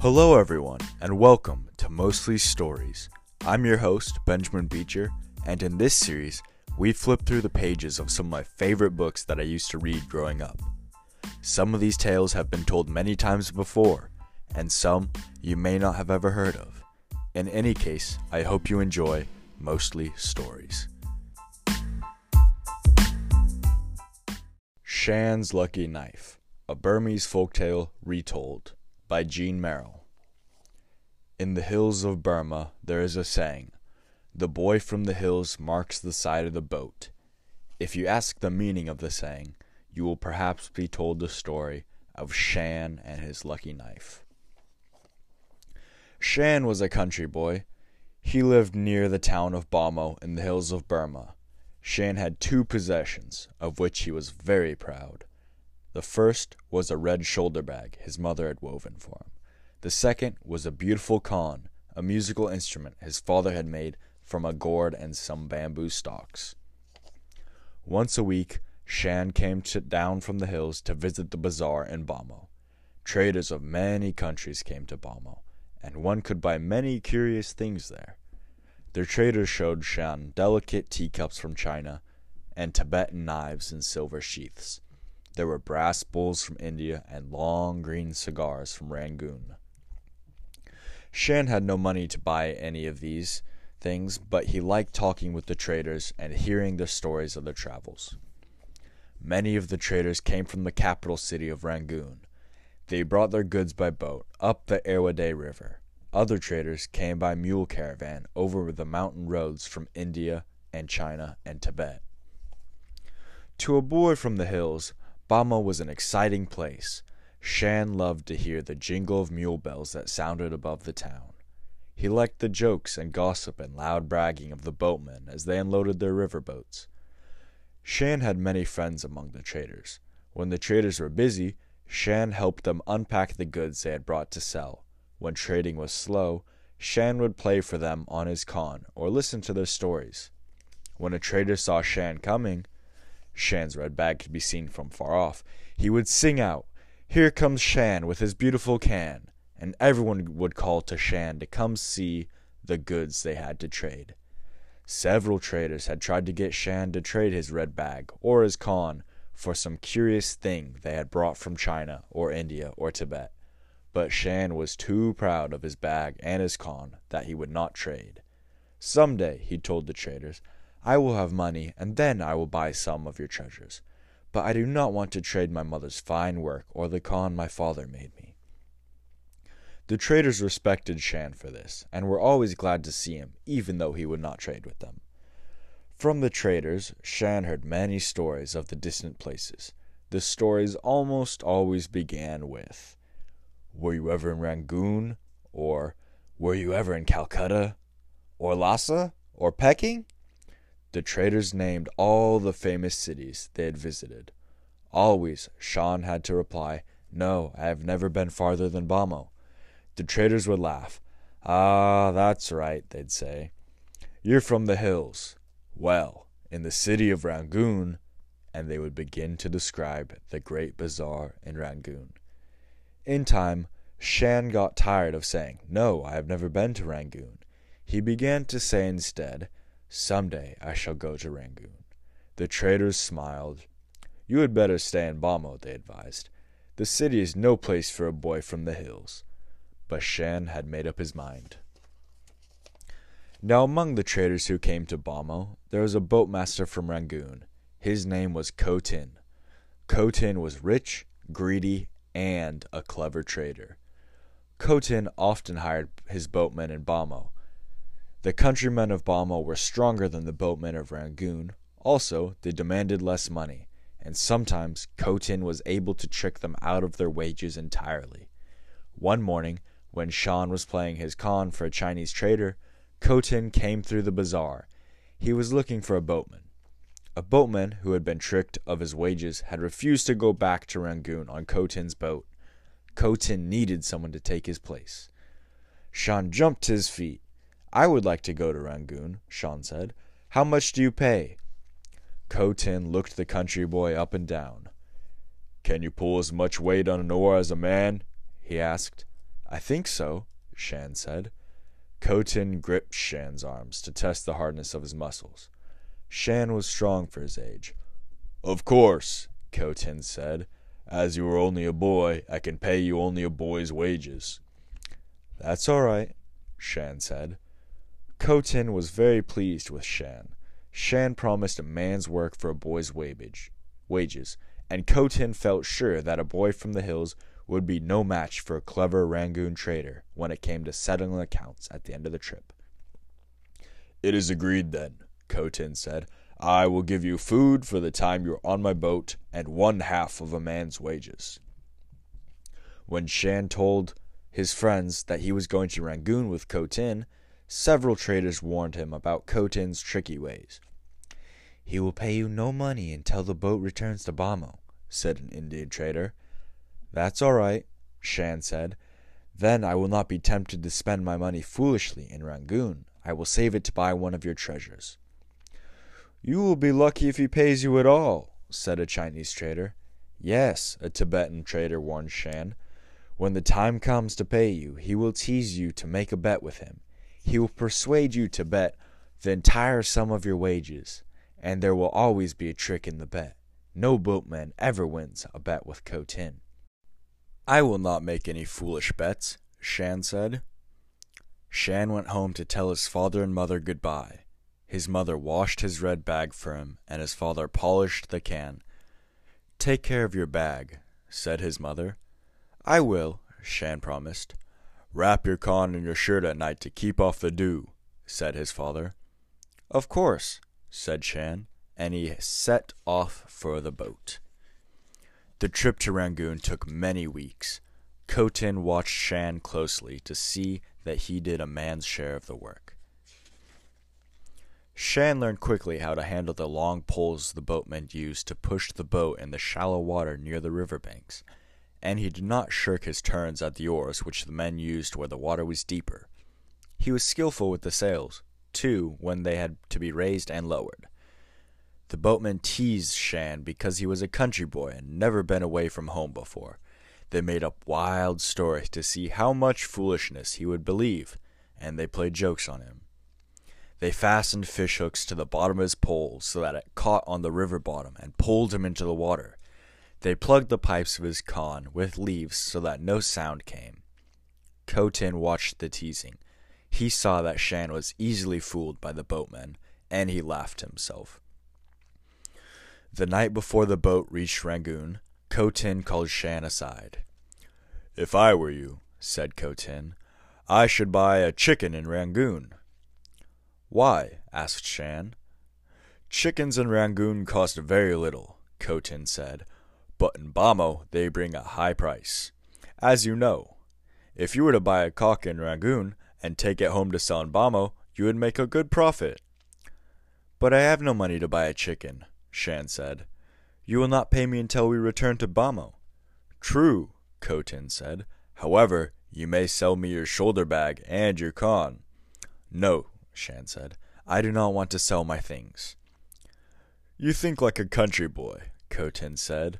Hello, everyone, and welcome to Mostly Stories. I'm your host, Benjamin Beecher, and in this series, we flip through the pages of some of my favorite books that I used to read growing up. Some of these tales have been told many times before, and some you may not have ever heard of. In any case, I hope you enjoy Mostly Stories. Shan's Lucky Knife, a Burmese folktale retold by Jean Merrill. In the hills of Burma there is a saying, The boy from the hills marks the side of the boat. If you ask the meaning of the saying, you will perhaps be told the story of Shan and his lucky knife. Shan was a country boy. He lived near the town of Bhamo in the hills of Burma. Shan had two possessions, of which he was very proud. The first was a red shoulder bag his mother had woven for him. The second was a beautiful khan, a musical instrument his father had made from a gourd and some bamboo stalks. Once a week, Shan came to, down from the hills to visit the bazaar in Bhamo. Traders of many countries came to Bhamo, and one could buy many curious things there. Their traders showed Shan delicate teacups from China and Tibetan knives in silver sheaths. There were brass bowls from India and long green cigars from Rangoon. Shan had no money to buy any of these things, but he liked talking with the traders and hearing the stories of their travels. Many of the traders came from the capital city of Rangoon. They brought their goods by boat up the Irrawaddy River. Other traders came by mule caravan over the mountain roads from India and China and Tibet. To a boy from the hills, Bhamo was an exciting place. Shan loved to hear the jingle of mule bells that sounded above the town. He liked the jokes and gossip and loud bragging of the boatmen as they unloaded their river boats. Shan had many friends among the traders. When the traders were busy, Shan helped them unpack the goods they had brought to sell. When trading was slow, Shan would play for them on his khan or listen to their stories. When a trader saw Shan coming, Shan's red bag could be seen from far off, he would sing out, Here comes Shan with his beautiful khan, and everyone would call to Shan to come see the goods they had to trade. Several traders had tried to get Shan to trade his red bag or his khan for some curious thing they had brought from China or India or Tibet. But Shan was too proud of his bag and his khan that he would not trade. Some day, he told the traders, I will have money, and then I will buy some of your treasures. But I do not want to trade my mother's fine work or the khan my father made me. The traders respected Shan for this, and were always glad to see him, even though he would not trade with them. From the traders, Shan heard many stories of the distant places. The stories almost always began with, Were you ever in Rangoon? Or, Were you ever in Calcutta? Or Lhasa? Or Peking? The traders named all the famous cities they had visited. Always, Shan had to reply, No, I have never been farther than Bhamo. The traders would laugh. Ah, that's right, they'd say. You're from the hills. Well, in the city of Rangoon, and they would begin to describe the great bazaar in Rangoon. In time, Shan got tired of saying, No, I have never been to Rangoon. He began to say instead, Some day I shall go to Rangoon. The traders smiled. You had better stay in Bhamo, they advised. The city is no place for a boy from the hills. But Shan had made up his mind. Now among the traders who came to Bhamo, there was a boatmaster from Rangoon. His name was Ko Tin. Kotin was rich, greedy, and a clever trader. Ko Tin often hired his boatmen in Bhamo. The countrymen of Bhamo were stronger than the boatmen of Rangoon. Also, they demanded less money, and sometimes Ko Tin was able to trick them out of their wages entirely. One morning, when Shan was playing his khan for a Chinese trader, Ko Tin came through the bazaar. He was looking for a boatman. A boatman who had been tricked of his wages had refused to go back to Rangoon on Ko Tin's boat. Ko Tin needed someone to take his place. Shan jumped to his feet. I would like to go to Rangoon, Shan said. How much do you pay? Ko Tin looked the country boy up and down. Can you pull as much weight on an oar as a man? he asked. I think so, Shan said. Ko Tin gripped Shan's arms to test the hardness of his muscles. Shan was strong for his age. Of course, Ko Tin said. As you are only a boy, I can pay you only a boy's wages. That's all right, Shan said. Ko Tin was very pleased with Shan. Shan promised a man's work for a boy's wage, wages, and Ko Tin felt sure that a boy from the hills would be no match for a clever Rangoon trader when it came to settling accounts at the end of the trip. It is agreed then, Ko Tin said. I will give you food for the time you are on my boat and one half of a man's wages. When Shan told his friends that he was going to Rangoon with Ko Tin, several traders warned him about Ko Tin's tricky ways. He will pay you no money until the boat returns to Bhamo, said an Indian trader. That's all right, Shan said. Then I will not be tempted to spend my money foolishly in Rangoon. I will save it to buy one of your treasures. You will be lucky if he pays you at all, said a Chinese trader. Yes, a Tibetan trader warned Shan. When the time comes to pay you, he will tease you to make a bet with him. He will persuade you to bet the entire sum of your wages, and there will always be a trick in the bet. No boatman ever wins a bet with Ko Tin. I will not make any foolish bets, Shan said. Shan went home to tell his father and mother goodbye. His mother washed his red bag for him, and his father polished the khan. Take care of your bag, said his mother. I will, Shan promised. Wrap your khan in your shirt at night to keep off the dew, said his father. Of course, said Shan, and he set off for the boat. The trip to Rangoon took many weeks. Ko Tin watched Shan closely to see that he did a man's share of the work. Shan learned quickly how to handle the long poles the boatmen used to push the boat in the shallow water near the river banks, and he did not shirk his turns at the oars which the men used where the water was deeper. He was skilful with the sails, too, when they had to be raised and lowered. The boatmen teased Shan because he was a country boy and never been away from home before. They made up wild stories to see how much foolishness he would believe, and they played jokes on him. They fastened fish hooks to the bottom of his pole so that it caught on the river bottom and pulled him into the water. They plugged the pipes of his khan with leaves so that no sound came. Ko Tin watched the teasing. He saw that Shan was easily fooled by the boatmen, and he laughed himself. The night before the boat reached Rangoon, Ko Tin called Shan aside. If I were you, said Ko Tin, I should buy a chicken in Rangoon. Why? asked Shan. Chickens in Rangoon cost very little, Ko Tin said, but in Bhamo they bring a high price. As you know, if you were to buy a cock in Rangoon and take it home to sell in Bhamo, you would make a good profit. But I have no money to buy a chicken, Shan said. You will not pay me until we return to Bhamo. True, Ko Tin said. However, you may sell me your shoulder bag and your khan. No, Shan said. I do not want to sell my things. You think like a country boy, Ko Tin said.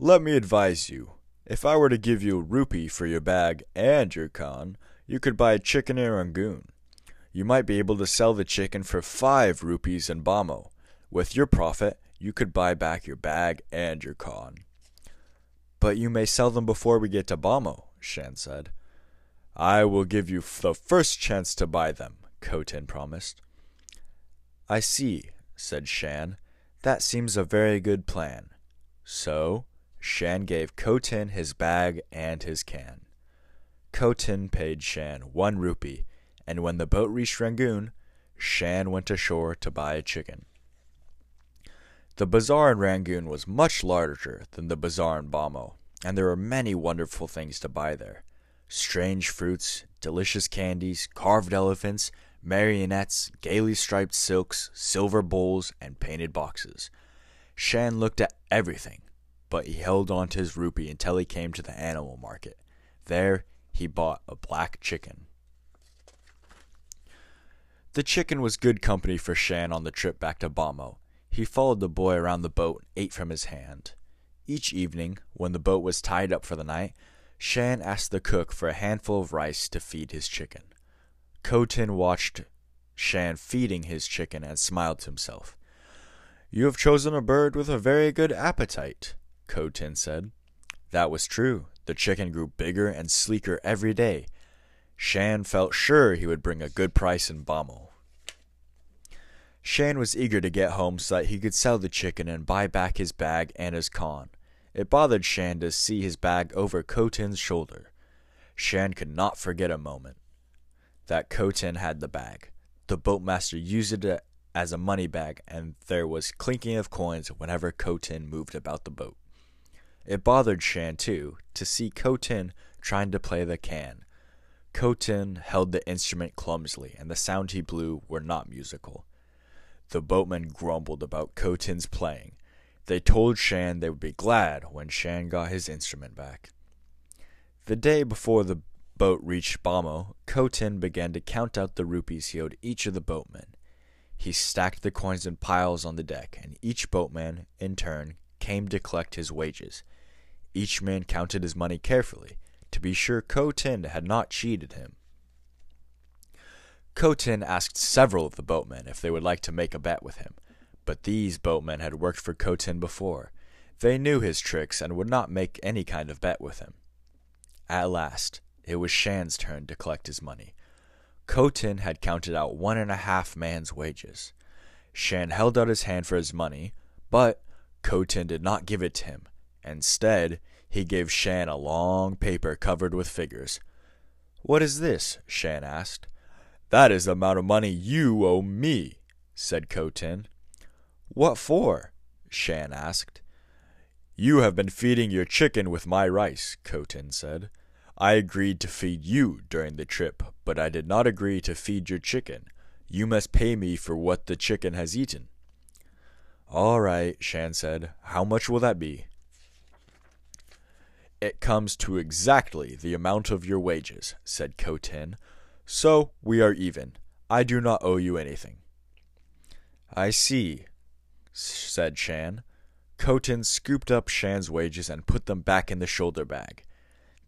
Let me advise you. If I were to give you a rupee for your bag and your khan, you could buy a chicken in Rangoon. You might be able to sell the chicken for five rupees in Bhamo. With your profit, you could buy back your bag and your khan. But you may sell them before we get to Bhamo, Shan said. I will give you the first chance to buy them, Ko Tin promised. I see, said Shan. That seems a very good plan. So, Shan gave Ko Tin his bag and his khan. Khotin paid Shan one rupee, and when the boat reached Rangoon, Shan went ashore to buy a chicken. The bazaar in Rangoon was much larger than the bazaar in Bhamo, and there were many wonderful things to buy there strange fruits, delicious candies, carved elephants, marionettes, gaily striped silks, silver bowls, and painted boxes. Shan looked at everything, but he held on to his rupee until he came to the animal market. There he bought a black chicken. The chicken was good company for Shan on the trip back to Bhamo. He followed the boy around the boat and ate from his hand. Each evening, when the boat was tied up for the night, Shan asked the cook for a handful of rice to feed his chicken. Ko Tin watched Shan feeding his chicken and smiled to himself. You have chosen a bird with a very good appetite, Ko Tin said. That was true. The chicken grew bigger and sleeker every day. Shan felt sure he would bring a good price in Bhamo. Shan was eager to get home so that he could sell the chicken and buy back his bag and his khan. It bothered Shan to see his bag over Ko Tin's shoulder. Shan could not forget a moment that Ko Tin had the bag. The boatmaster used it as a money bag, and there was clinking of coins whenever Ko Tin moved about the boat. It bothered Shan, too, to see Ko Tin trying to play the khan. Khotin held the instrument clumsily, and the sound he blew were not musical. The boatmen grumbled about Ko Tin's playing. They told Shan they would be glad when Shan got his instrument back. The day before the boat reached Bhamo, Ko Tin began to count out the rupees he owed each of the boatmen. He stacked the coins in piles on the deck, and each boatman, in turn, came to collect his wages. Each man counted his money carefully, to be sure Ko Tin had not cheated him. Ko Tin asked several of the boatmen if they would like to make a bet with him, but these boatmen had worked for Ko Tin before. They knew his tricks and would not make any kind of bet with him. At last, it was Shan's turn to collect his money. Ko Tin had counted out one and a half man's wages. Shan held out his hand for his money, but Ko Tin did not give it to him. Instead, he gave Shan a long paper covered with figures. What is this? Shan asked. That is the amount of money you owe me, said Ko Tin. What for? Shan asked. You have been feeding your chicken with my rice, Ko Tin said. I agreed to feed you during the trip, but I did not agree to feed your chicken. You must pay me for what the chicken has eaten. All right, Shan said. How much will that be? It comes to exactly the amount of your wages, said Ko Tin. So we are even. I do not owe you anything. I see, said Shan. Ko Tin scooped up Shan's wages and put them back in the shoulder bag.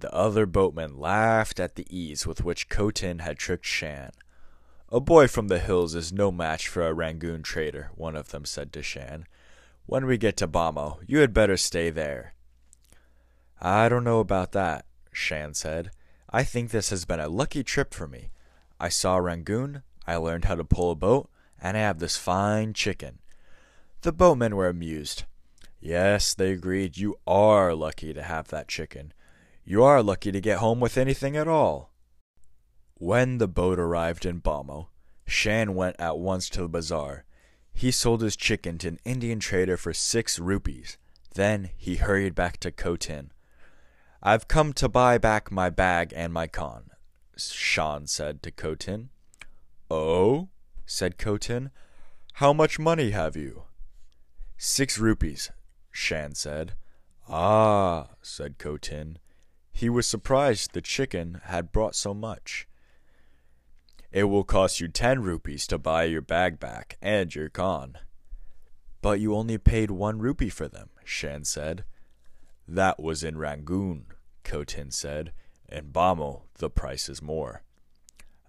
The other boatmen laughed at the ease with which Ko Tin had tricked Shan. A boy from the hills is no match for a Rangoon trader, one of them said to Shan. When we get to Bhamo, you had better stay there. I don't know about that, Shan said. I think this has been a lucky trip for me. I saw Rangoon, I learned how to pull a boat, and I have this fine chicken. The boatmen were amused. Yes, they agreed, you are lucky to have that chicken. You are lucky to get home with anything at all. When the boat arrived in Bhamo, Shan went at once to the bazaar. He sold his chicken to an Indian trader for six rupees. Then he hurried back to Ko Tin. I've come to buy back my bag and my khan, Shan said to Ko Tin. Oh? said Ko Tin. How much money have you? Six rupees, Shan said. Ah, said Ko Tin. He was surprised the chicken had brought so much. It will cost you ten rupees to buy your bag back and your khan. But you only paid one rupee for them, Shan said. That was in Rangoon, Ko Tin said. In Bhamo, the price is more.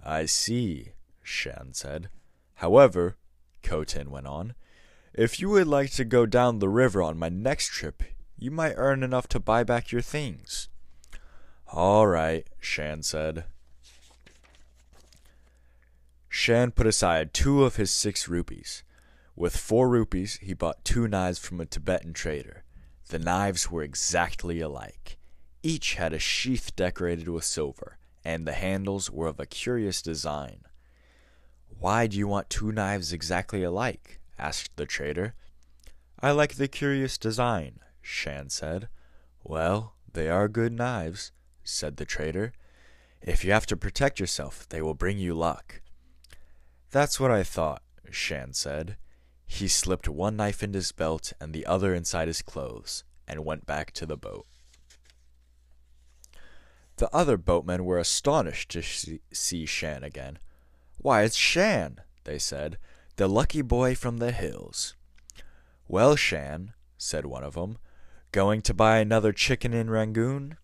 I see, Shan said. However, Ko Tin went on, if you would like to go down the river on my next trip, you might earn enough to buy back your things. All right, Shan said. Shan put aside two of his six rupees. With four rupees, he bought two knives from a Tibetan trader. The knives were exactly alike. Each had a sheath decorated with silver, and the handles were of a curious design. Why do you want two knives exactly alike? asked the trader. I like the curious design, Shan said. Well, they are good knives said the trader. If you have to protect yourself, they will bring you luck. That's what I thought, Shan said. He slipped one knife in his belt and the other inside his clothes, and went back to the boat. The other boatmen were astonished to see Shan again. Why, it's Shan, they said, the lucky boy from the hills. Well, Shan, said one of them, going to buy another chicken in Rangoon?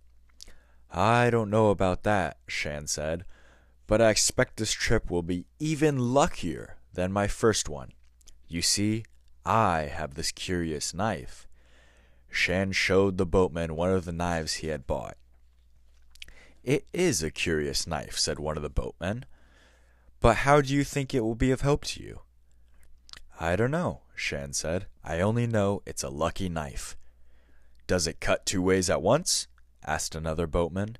I don't know about that, Shan said, but I expect this trip will be even luckier than my first one. You see, I have this curious knife. Shan showed the boatman one of the knives he had bought. It is a curious knife, said one of the boatmen. But how do you think it will be of help to you? I don't know, Shan said. I only know it's a lucky knife. Does it cut two ways at once? asked another boatman.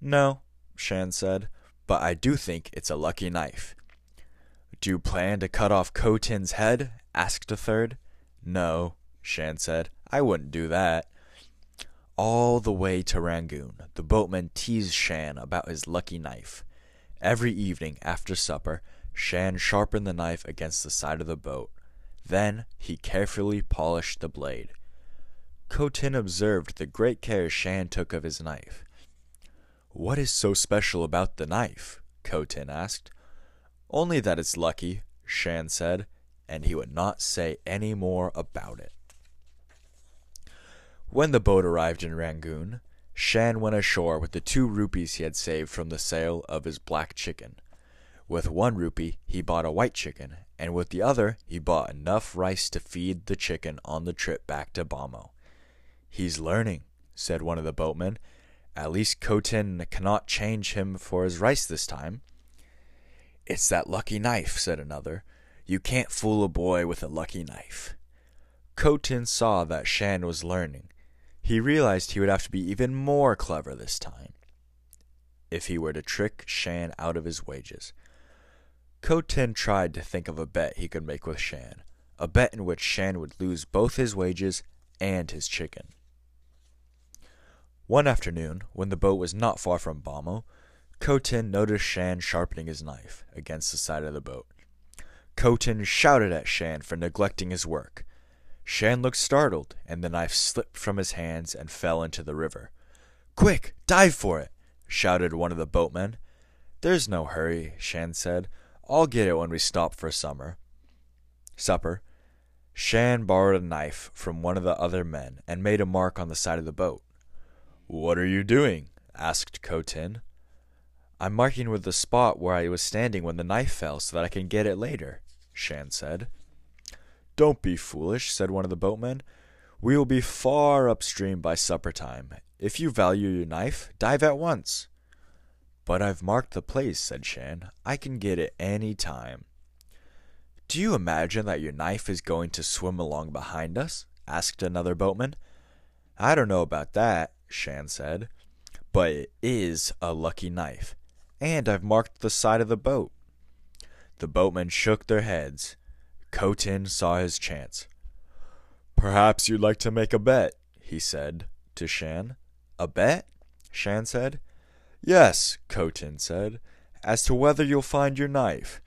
No, Shan said, but I do think it's a lucky knife. Do you plan to cut off Ko Tin's head? asked a third. No, Shan said. I wouldn't do that. All the way to Rangoon, the boatman teased Shan about his lucky knife. Every evening after supper, Shan sharpened the knife against the side of the boat. Then he carefully polished the blade. Ko Tin observed the great care Shan took of his knife. What is so special about the knife? Ko Tin asked. Only that it's lucky, Shan said, and he would not say any more about it. When the boat arrived in Rangoon, Shan went ashore with the two rupees he had saved from the sale of his black chicken. With one rupee, he bought a white chicken, and with the other, he bought enough rice to feed the chicken on the trip back to Bhamo. He's learning, said one of the boatmen. At least Ko Tin cannot change him for his rice this time. It's that lucky knife, said another. You can't fool a boy with a lucky knife. Ko Tin saw that Shan was learning. He realized he would have to be even more clever this time if he were to trick Shan out of his wages. Ko Tin tried to think of a bet he could make with Shan, a bet in which Shan would lose both his wages and his chicken. One afternoon, when the boat was not far from Bhamo, Ko Tin noticed Shan sharpening his knife against the side of the boat. Ko Tin shouted at Shan for neglecting his work. Shan looked startled, and the knife slipped from his hands and fell into the river. Quick, dive for it! shouted one of the boatmen. There's no hurry, Shan said. I'll get it when we stop for summer. Supper. Shan borrowed a knife from one of the other men and made a mark on the side of the boat. What are you doing? asked Ko Tin. I'm marking with the spot where I was standing when the knife fell so that I can get it later, Shan said. Don't be foolish, said one of the boatmen. We will be far upstream by supper time. If you value your knife, dive at once. But I've marked the place, said Shan. I can get it any time. Do you imagine that your knife is going to swim along behind us? asked another boatman. I don't know about that, Shan said, but it is a lucky knife, and I've marked the side of the boat. The boatmen shook their heads. Ko Tin saw his chance. Perhaps you'd like to make a bet, he said to Shan. A bet? Shan said. Yes, Ko Tin said, as to whether you'll find your knife.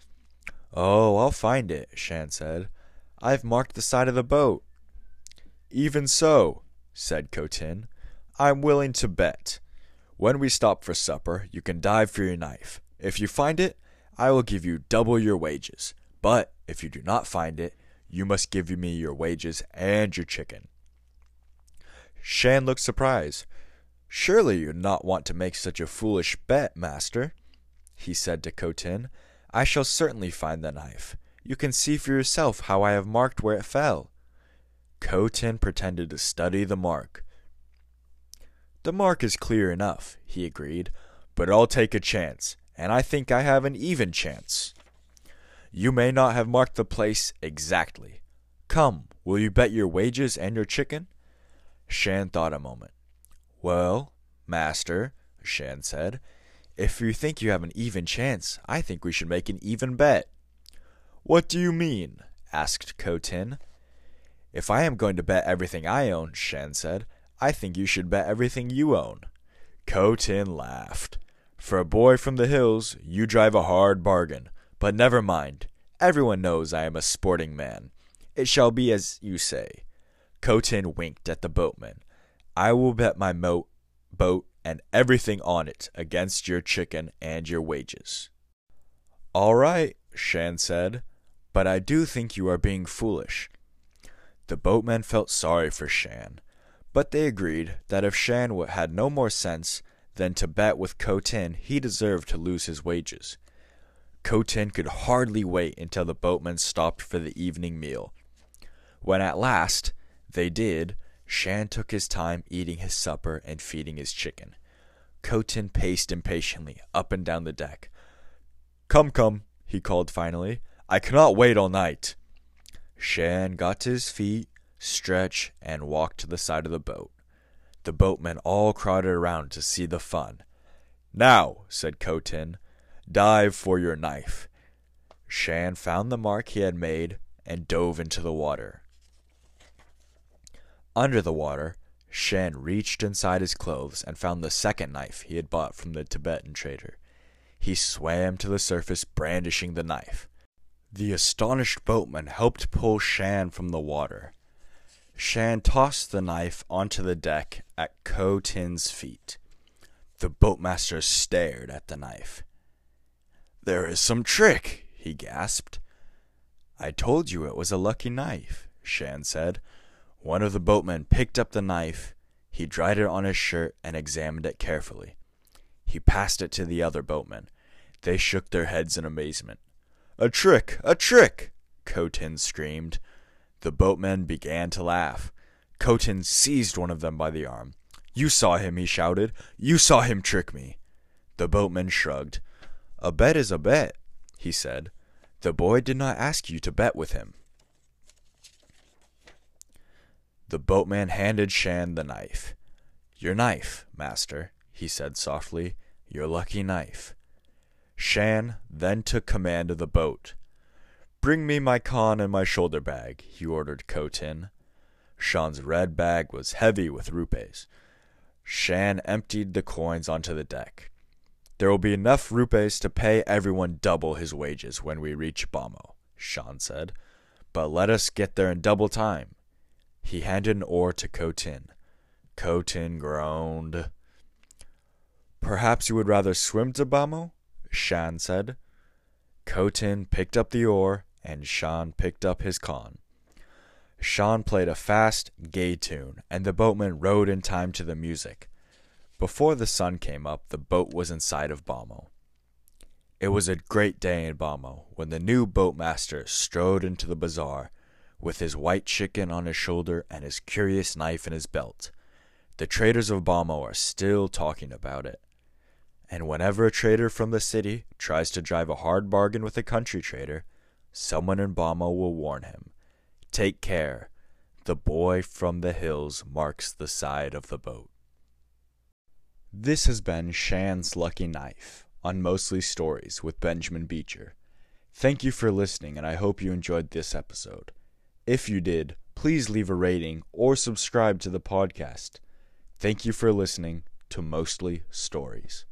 Oh, I'll find it, Shan said. I've marked the side of the boat. Even so, said Ko Tin, I'm willing to bet. When we stop for supper, you can dive for your knife. If you find it, I will give you double your wages. But if you do not find it, you must give me your wages and your chicken. Shan looked surprised. Surely you do not want to make such a foolish bet, master, he said to Ko Tin. I shall certainly find the knife. You can see for yourself how I have marked where it fell. Ko Tin pretended to study the mark. The mark is clear enough, he agreed, but I'll take a chance, and I think I have an even chance. You may not have marked the place exactly. Come, will you bet your wages and your chicken? Shan thought a moment. Well, master, Shan said, if you think you have an even chance, I think we should make an even bet. What do you mean? asked Ko Tin. If I am going to bet everything I own, Shan said, I think you should bet everything you own. Ko Tin laughed. For a boy from the hills, you drive a hard bargain. But never mind. Everyone knows I am a sporting man. It shall be as you say. Ko Tin winked at the boatman. I will bet my moat, boat and everything on it against your chicken and your wages. All right, Shan said, but I do think you are being foolish. The boatman felt sorry for Shan but they agreed that if Shan had no more sense, than to bet with Ko Tin he deserved to lose his wages. Ko Tin could hardly wait until the boatmen stopped for the evening meal. When at last they did, Shan took his time eating his supper and feeding his chicken. Ko Tin paced impatiently up and down the deck. Come, come, he called finally. I cannot wait all night. Shan got to his feet, stretched, and walk to the side of the boat. The boatmen all crowded around to see the fun. Now, said Ko Tin, dive for your knife. Shan found the mark he had made and dove into the water. Under the water, Shan reached inside his clothes and found the second knife he had bought from the Tibetan trader. He swam to the surface brandishing the knife. The astonished boatman helped pull Shan from the water. Shan tossed the knife onto the deck at Ko Tin's feet. The boatmaster stared at the knife. There is some trick, he gasped. I told you it was a lucky knife, Shan said. One of the boatmen picked up the knife. He dried it on his shirt and examined it carefully. He passed it to the other boatmen. They shook their heads in amazement. A trick! A trick! Ko Tin screamed. The boatmen began to laugh. Ko Tin seized one of them by the arm. You saw him, he shouted. You saw him trick me. The boatman shrugged. A bet is a bet, he said. The boy did not ask you to bet with him. The boatman handed Shan the knife. Your knife, master, he said softly. Your lucky knife. Shan then took command of the boat. Bring me my khan and my shoulder bag, he ordered Ko Tin. Shan's red bag was heavy with rupees. Shan emptied the coins onto the deck. There will be enough rupees to pay everyone double his wages when we reach Bhamo, Shan said. But let us get there in double time. He handed an oar to Ko Tin. Ko Tin groaned. Perhaps you would rather swim to Bhamo? Shan said. Ko Tin picked up the oar, and Shan picked up his khan. Shan played a fast, gay tune, and the boatmen rowed in time to the music. Before the sun came up, the boat was inside of Bhamo. It was a great day in Bhamo when the new boatmaster strode into the bazaar with his white chicken on his shoulder and his curious knife in his belt. The traders of Bhamo are still talking about it. And whenever a trader from the city tries to drive a hard bargain with a country trader, someone in Bhamo will warn him Take care, the boy from the hills marks the side of the boat. This has been Shan's Lucky Knife on Mostly Stories with Benjamin Beecher. Thank you for listening, and I hope you enjoyed this episode. If you did, please leave a rating or subscribe to the podcast. Thank you for listening to Mostly Stories.